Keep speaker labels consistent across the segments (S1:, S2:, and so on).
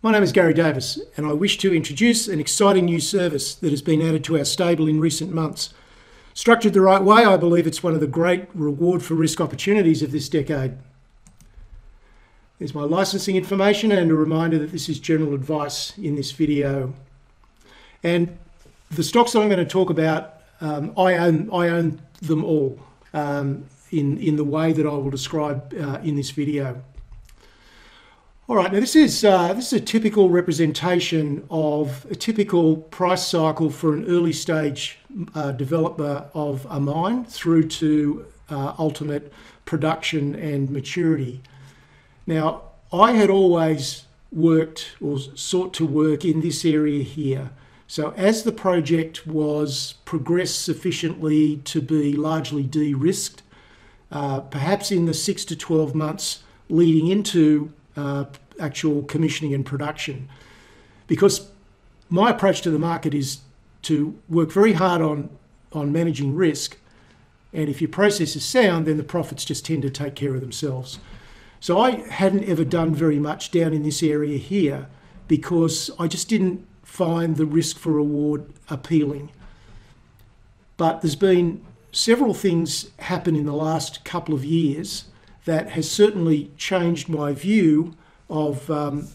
S1: My name is Garry Davis, and I wish to introduce an exciting new service that has been added to our stable in recent months. Structured the right way, I believe it's one of the great reward for risk opportunities of this decade. There's my licensing information and a reminder that this is general advice in this video. And the stocks that I'm going to talk about, um, I, own, I own them all um, in, in the way that I will describe uh, in this video. All right, now this is uh, this is a typical representation of a typical price cycle for an early stage uh, developer of a mine through to uh, ultimate production and maturity. Now, I had always worked or sought to work in this area here. So as the project was progressed sufficiently to be largely de-risked, uh, perhaps in the six to 12 months leading into uh, actual commissioning and production. Because my approach to the market is to work very hard on, on managing risk. And if your process is sound, then the profits just tend to take care of themselves. So I hadn't ever done very much down in this area here because I just didn't find the risk for reward appealing. But there's been several things happen in the last couple of years that has certainly changed my view of, um,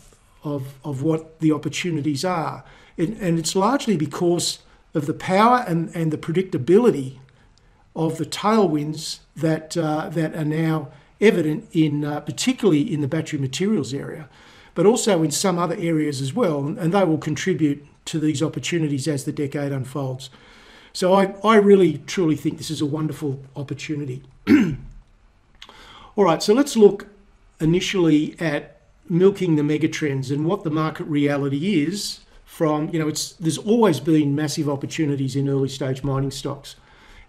S1: of, of what the opportunities are. And, and it's largely because of the power and, and the predictability of the tailwinds that, uh, that are now evident in, uh, particularly in the battery materials area, but also in some other areas as well, and they will contribute to these opportunities as the decade unfolds. So I, I really truly think this is a wonderful opportunity. All right, so let's look initially at milking the megatrends and what the market reality is from, you know, it's there's always been massive opportunities in early stage mining stocks.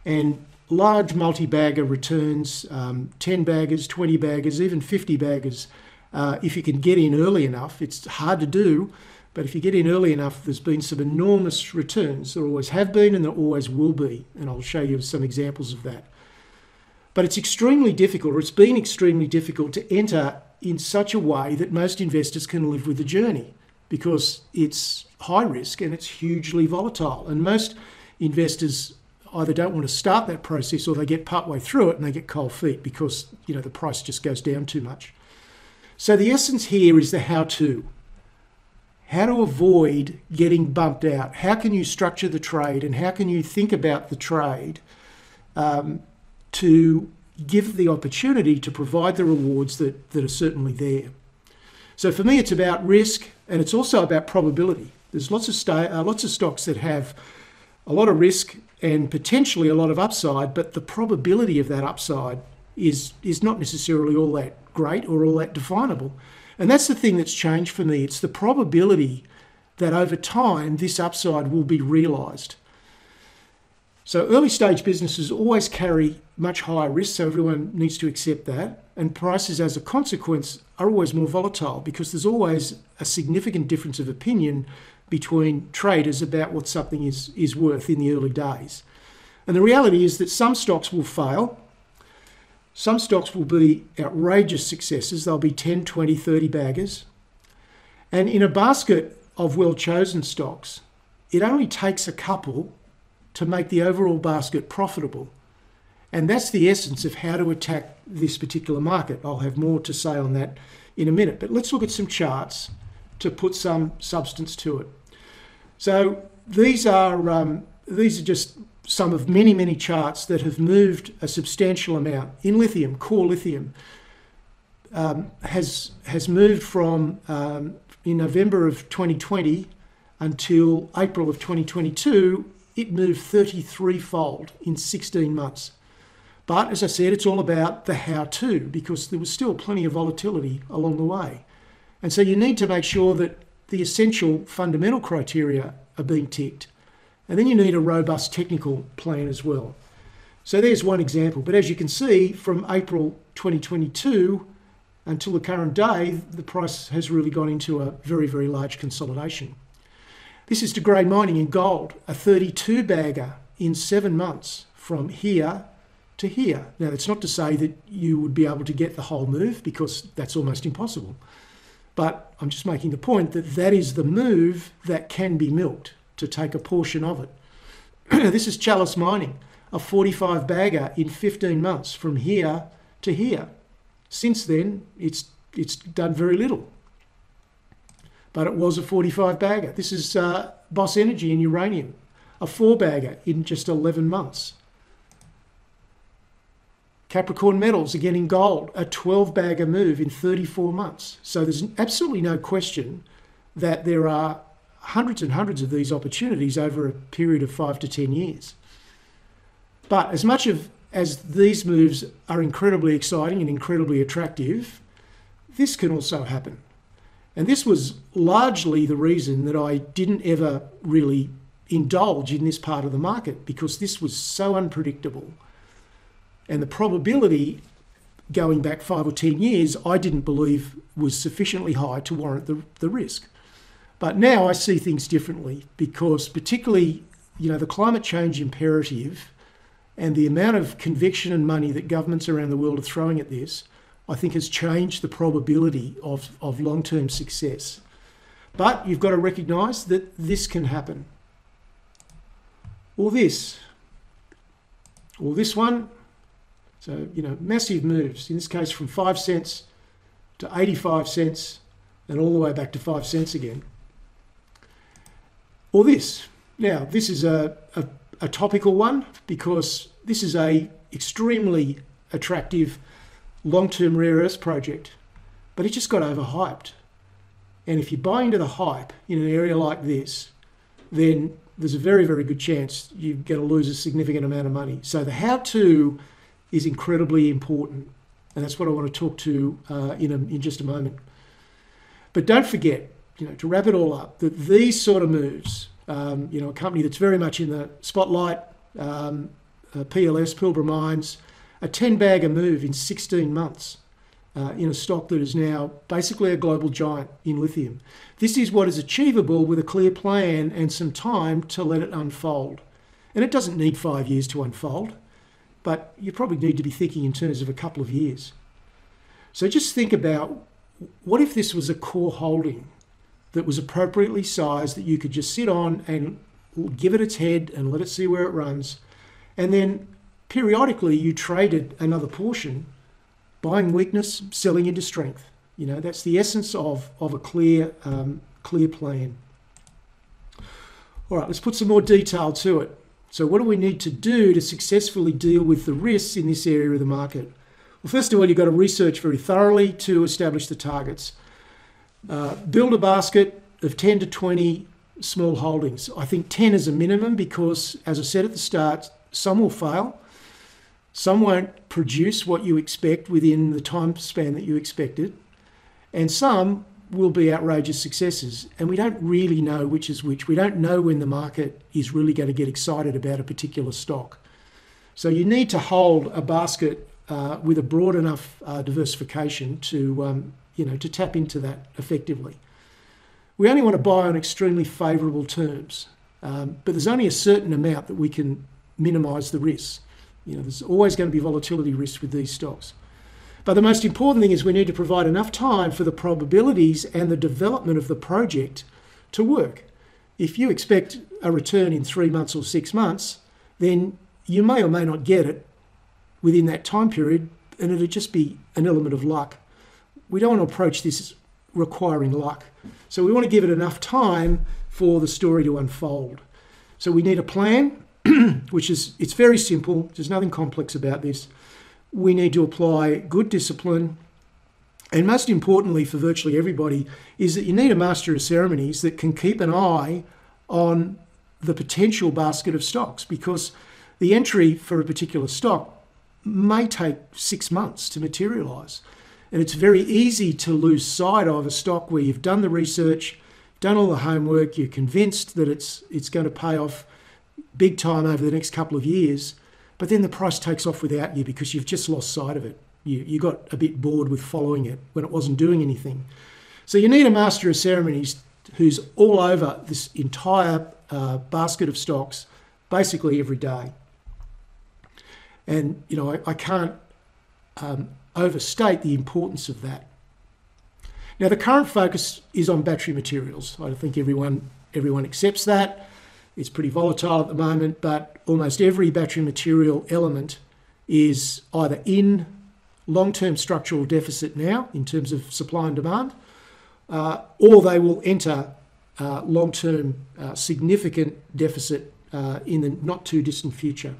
S1: And large multi-bagger returns, um, 10 baggers, 20 baggers, even 50 baggers, uh, if you can get in early enough, it's hard to do, but if you get in early enough, there's been some enormous returns. There always have been and there always will be. And I'll show you some examples of that. But it's extremely difficult, or it's been extremely difficult to enter in such a way that most investors can live with the journey because it's high risk and it's hugely volatile. And most investors either don't want to start that process or they get partway through it and they get cold feet because you know the price just goes down too much. So the essence here is the how to. How to avoid getting bumped out. How can you structure the trade and how can you think about the trade um, to give the opportunity to provide the rewards that, that are certainly there. So for me, it's about risk and it's also about probability. There's lots of, uh, lots of stocks that have a lot of risk and potentially a lot of upside, but the probability of that upside is, is not necessarily all that great or all that definable. And that's the thing that's changed for me. It's the probability that over time this upside will be realised. So early stage businesses always carry much higher risk, so everyone needs to accept that. And prices, as a consequence, are always more volatile because there's always a significant difference of opinion between traders about what something is, is worth in the early days. And the reality is that some stocks will fail, some stocks will be outrageous successes, they'll be 10, 20, 30 baggers. And in a basket of well chosen stocks, it only takes a couple to make the overall basket profitable. And that's the essence of how to attack this particular market. I'll have more to say on that in a minute. But let's look at some charts to put some substance to it. So these are um, these are just some of many many charts that have moved a substantial amount in lithium. Core lithium um, has has moved from um, in November of 2020 until April of 2022 it moved 33 fold in 16 months. But as I said, it's all about the how to because there was still plenty of volatility along the way. And so you need to make sure that the essential fundamental criteria are being ticked. And then you need a robust technical plan as well. So there's one example. But as you can see, from April 2022 until the current day, the price has really gone into a very, very large consolidation. This is De Grey Mining in gold, a 32 bagger in seven months from here to here. Now, that's not to say that you would be able to get the whole move because that's almost impossible. But I'm just making the point that that is the move that can be milked to take a portion of it. this is Chalice Mining, a 45 bagger in 15 months from here to here. Since then, it's it's done very little. But it was a 45 bagger. This is uh, Boss Energy in uranium, a four bagger in just 11 months. Capricorn Metals, again in gold, a 12 bagger move in 34 months. So there's absolutely no question that there are hundreds and hundreds of these opportunities over a period of five to 10 years. But as much of as these moves are incredibly exciting and incredibly attractive, this can also happen. And this was largely the reason that I didn't ever really indulge in this part of the market because this was so unpredictable and the probability going back five or 10 years, I didn't believe was sufficiently high to warrant the, the risk. But now I see things differently because, particularly, you know, the climate change imperative and the amount of conviction and money that governments around the world are throwing at this, I think has changed the probability of, of long term success. But you've got to recognise that this can happen. Or this. Or this one, so, you know, massive moves, in this case from 5 cents to 85 cents and all the way back to 5 cents again. Or this. Now, this is a, a, a topical one because this is a extremely attractive long-term rare earths project, but it just got overhyped. And if you buy into the hype in an area like this, then there's a very, very good chance you're going to lose a significant amount of money. So the how-to is incredibly important. And that's what I want to talk to uh, in, a, in just a moment. But don't forget, you know, to wrap it all up, that these sort of moves, um, you know, a company that's very much in the spotlight, um, uh, PLS, Pilbara Mines, a 10 bagger move in 16 months uh, in a stock that is now basically a global giant in lithium. This is what is achievable with a clear plan and some time to let it unfold. And it doesn't need five years to unfold but you probably need to be thinking in terms of a couple of years. So just think about what if this was a core holding that was appropriately sized that you could just sit on and give it its head and let it see where it runs, and then periodically you traded another portion, buying weakness, selling into strength. You know that's the essence of of a clear um, clear plan. All right, let's put some more detail to it. So, what do we need to do to successfully deal with the risks in this area of the market? Well, first of all, you've got to research very thoroughly to establish the targets. Uh, build a basket of 10 to 20 small holdings. I think 10 is a minimum because, as I said at the start, some will fail. Some won't produce what you expect within the time span that you expected. And some will be outrageous successes. And we don't really know which is which. We don't know when the market is really going to get excited about a particular stock. So you need to hold a basket uh, with a broad enough uh, diversification to, um, you know, to tap into that effectively. We only want to buy on extremely favourable terms, um, but there's only a certain amount that we can minimise the risks. You know, there's always going to be volatility risk with these stocks. But the most important thing is we need to provide enough time for the probabilities and the development of the project to work. If you expect a return in three months or six months, then you may or may not get it within that time period, and it'll just be an element of luck. We don't want to approach this requiring luck. So we want to give it enough time for the story to unfold. So we need a plan, which is it's very simple. There's nothing complex about this we need to apply good discipline. And most importantly, for virtually everybody, is that you need a master of ceremonies that can keep an eye on the potential basket of stocks because the entry for a particular stock may take six months to materialize. And it's very easy to lose sight of a stock where you've done the research, done all the homework, you're convinced that it's, it's going to pay off big time over the next couple of years, but then the price takes off without you because you've just lost sight of it. You, you got a bit bored with following it when it wasn't doing anything. So you need a master of ceremonies who's all over this entire uh, basket of stocks basically every day. And, you know, I, I can't um, overstate the importance of that. Now, the current focus is on battery materials. I think everyone everyone accepts that. It's pretty volatile at the moment, but almost every battery material element is either in long-term structural deficit now in terms of supply and demand, uh, or they will enter uh, long-term uh, significant deficit uh, in the not too distant future.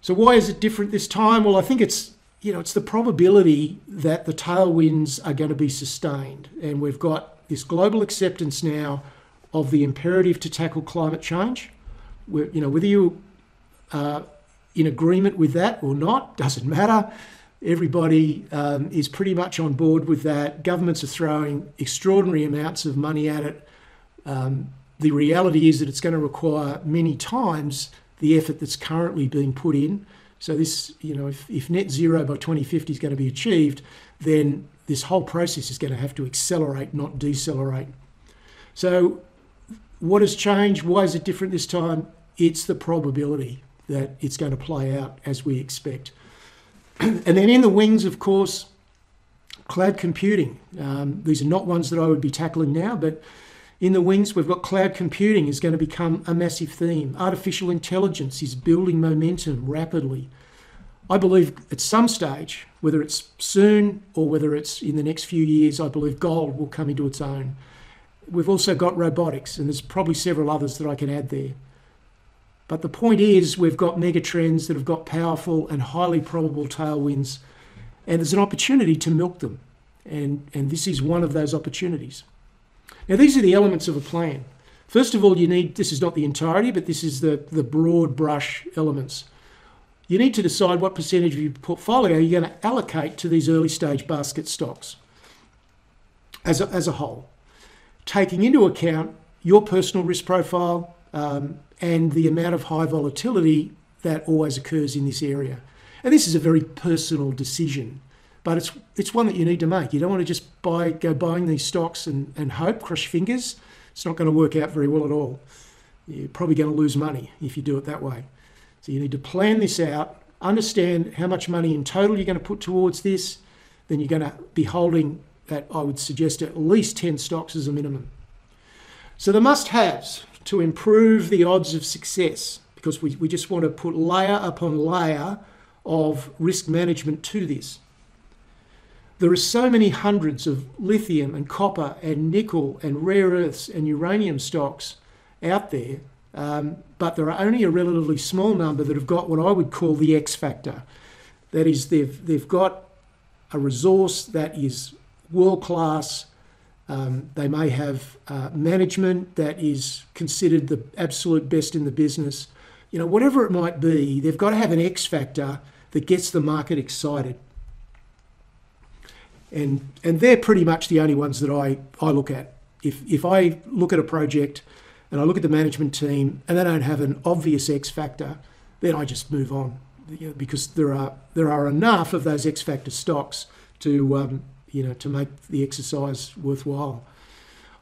S1: So why is it different this time? Well, I think it's you know it's the probability that the tailwinds are going to be sustained, and we've got this global acceptance now of the imperative to tackle climate change. You know whether you are in agreement with that or not doesn't matter. Everybody um, is pretty much on board with that. Governments are throwing extraordinary amounts of money at it. Um, the reality is that it's going to require many times the effort that's currently being put in. So this, you know, if, if net zero by 2050 is going to be achieved, then this whole process is going to have to accelerate, not decelerate. So what has changed? Why is it different this time? It's the probability that it's going to play out as we expect. and then in the wings, of course, cloud computing. Um, these are not ones that I would be tackling now, but in the wings, we've got cloud computing is going to become a massive theme. Artificial intelligence is building momentum rapidly. I believe at some stage, whether it's soon or whether it's in the next few years, I believe gold will come into its own. We've also got robotics, and there's probably several others that I can add there. But the point is, we've got megatrends that have got powerful and highly probable tailwinds, and there's an opportunity to milk them. And, and this is one of those opportunities. Now, these are the elements of a plan. First of all, you need this is not the entirety, but this is the, the broad brush elements. You need to decide what percentage of your portfolio you're going to allocate to these early stage basket stocks as a, as a whole, taking into account your personal risk profile um, and the amount of high volatility that always occurs in this area. And this is a very personal decision but it's it's one that you need to make. You don't want to just buy go buying these stocks and, and hope, cross fingers. It's not going to work out very well at all. You're probably going to lose money if you do it that way. So you need to plan this out, understand how much money in total you're going to put towards this. Then you're going to be holding that I would suggest at least 10 stocks as a minimum. So the must-haves to improve the odds of success, because we, we just want to put layer upon layer of risk management to this. There are so many hundreds of lithium and copper and nickel and rare earths and uranium stocks out there, um, but there are only a relatively small number that have got what I would call the X factor. That is, they've, they've got a resource that is world class. Um, they may have uh, management that is considered the absolute best in the business. You know, whatever it might be, they've got to have an X factor that gets the market excited and and they're pretty much the only ones that I, I look at. If if I look at a project and I look at the management team and they don't have an obvious X factor, then I just move on you know, because there are there are enough of those X factor stocks to um, you know to make the exercise worthwhile.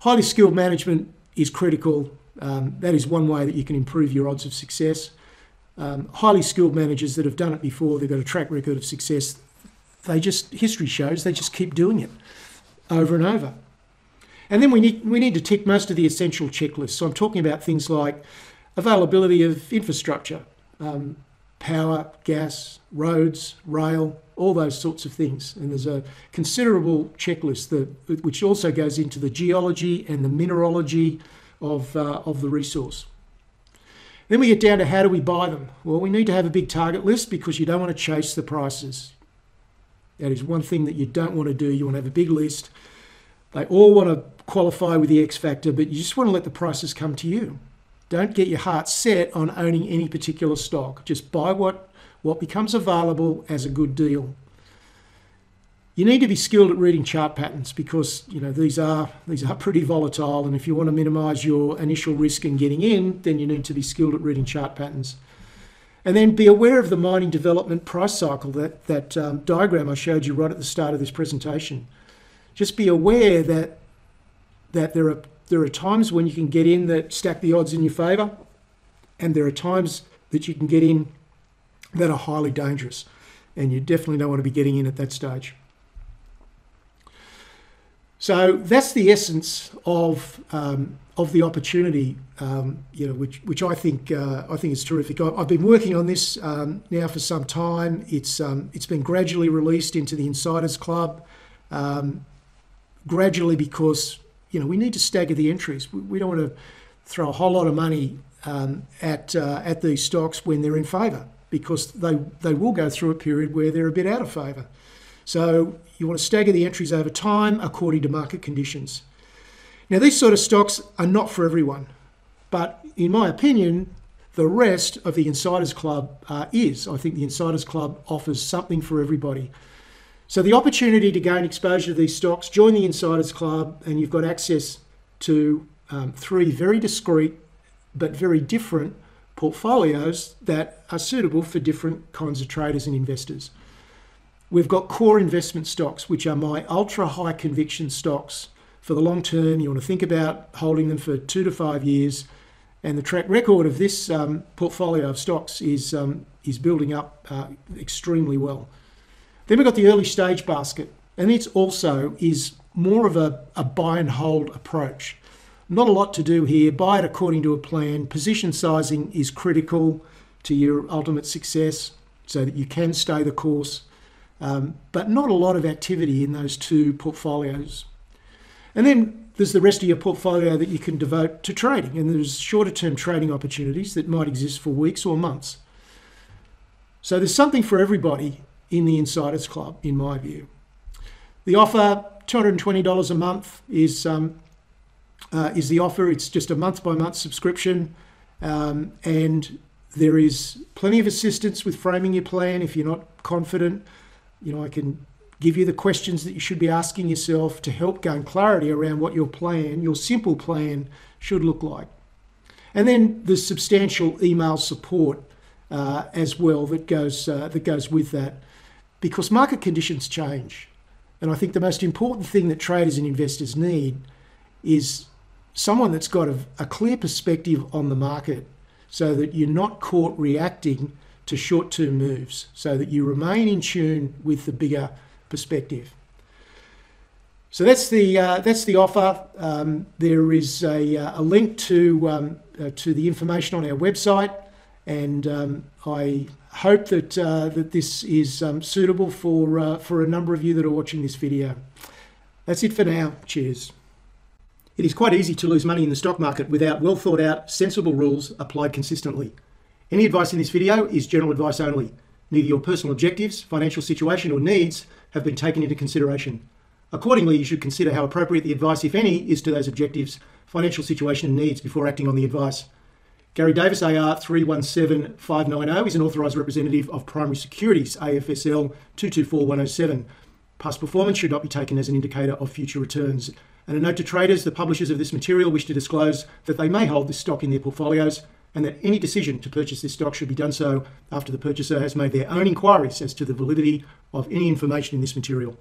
S1: Highly skilled management is critical. Um, that is one way that you can improve your odds of success. Um, highly skilled managers that have done it before, they've got a track record of success they just history shows they just keep doing it over and over. And then we need we need to tick most of the essential checklists. So I'm talking about things like availability of infrastructure, um, power, gas, roads, rail, all those sorts of things. And there's a considerable checklist that which also goes into the geology and the mineralogy of uh, of the resource. Then we get down to how do we buy them? Well, we need to have a big target list because you don't want to chase the prices. That is one thing that you don't want to do. You want to have a big list. They all want to qualify with the X factor, but you just want to let the prices come to you. Don't get your heart set on owning any particular stock. Just buy what, what becomes available as a good deal. You need to be skilled at reading chart patterns because you know these are these are pretty volatile, and if you want to minimise your initial risk in getting in, then you need to be skilled at reading chart patterns. And then be aware of the mining development price cycle, that, that um, diagram I showed you right at the start of this presentation. Just be aware that, that there, are, there are times when you can get in that stack the odds in your favour, and there are times that you can get in that are highly dangerous. And you definitely don't want to be getting in at that stage. So that's the essence of um, of the opportunity, um, you know, which which I think uh, I think is terrific. I, have been working on this um, now for some time. It's um, it's been gradually released into the Insiders Club, um, gradually because you know we need to stagger the entries. We, don't want to throw a whole lot of money um, at uh, at these stocks when they're in favour because they they will go through a period where they're a bit out of favour. So you want to stagger the entries over time according to market conditions. Now, these sort of stocks are not for everyone, but in my opinion, the rest of the Insiders Club uh, is. I think the Insiders Club offers something for everybody. So, the opportunity to gain exposure to these stocks, join the Insiders Club, and you've got access to um, three very discrete but very different portfolios that are suitable for different kinds of traders and investors. We've got core investment stocks, which are my ultra high conviction stocks for the long term. You want to think about holding them for two to five years. And the track record of this um, portfolio of stocks is, um, is building up uh, extremely well. Then we've got the early stage basket, and it also is more of a, a buy and hold approach. Not a lot to do here. Buy it according to a plan. Position sizing is critical to your ultimate success so that you can stay the course um, but not a lot of activity in those two portfolios. And then there's the rest of your portfolio that you can devote to trading, and there's shorter term trading opportunities that might exist for weeks or months. So there's something for everybody in the Insiders Club, in my view. The offer, $220 a month, is um, uh, is the offer. It's just a month by month subscription, um, and there is plenty of assistance with framing your plan if you're not confident you know, I can give you the questions that you should be asking yourself to help gain clarity around what your plan, your simple plan, should look like. And then the substantial email support uh, as well that goes uh, that goes with that, because market conditions change, and I think the most important thing that traders and investors need is someone that's got a, a clear perspective on the market, so that you're not caught reacting to short term moves so that you remain in tune with the bigger perspective. So that's the uh, that's the offer. Um, there is a, uh, a link to um, uh, to the information on our website, and um, I hope that uh, that this is um, suitable for uh, for a number of you that are watching this video. That's it for now. Cheers. It is quite easy to lose money in the stock market without well thought out, sensible rules applied consistently. Any advice in this video is general advice only. Neither your personal objectives, financial situation, or needs have been taken into consideration. Accordingly, you should consider how appropriate the advice, if any, is to those objectives, financial situation, and needs before acting on the advice. Garry Davis, AR 317590, is an authorised representative of Primary Securities, AFSL 224107. Past performance should not be taken as an indicator of future returns. And a note to traders the publishers of this material wish to disclose that they may hold this stock in their portfolios and that any decision to purchase this stock should be done so after the purchaser has made their own inquiries as to the validity of any information in this material.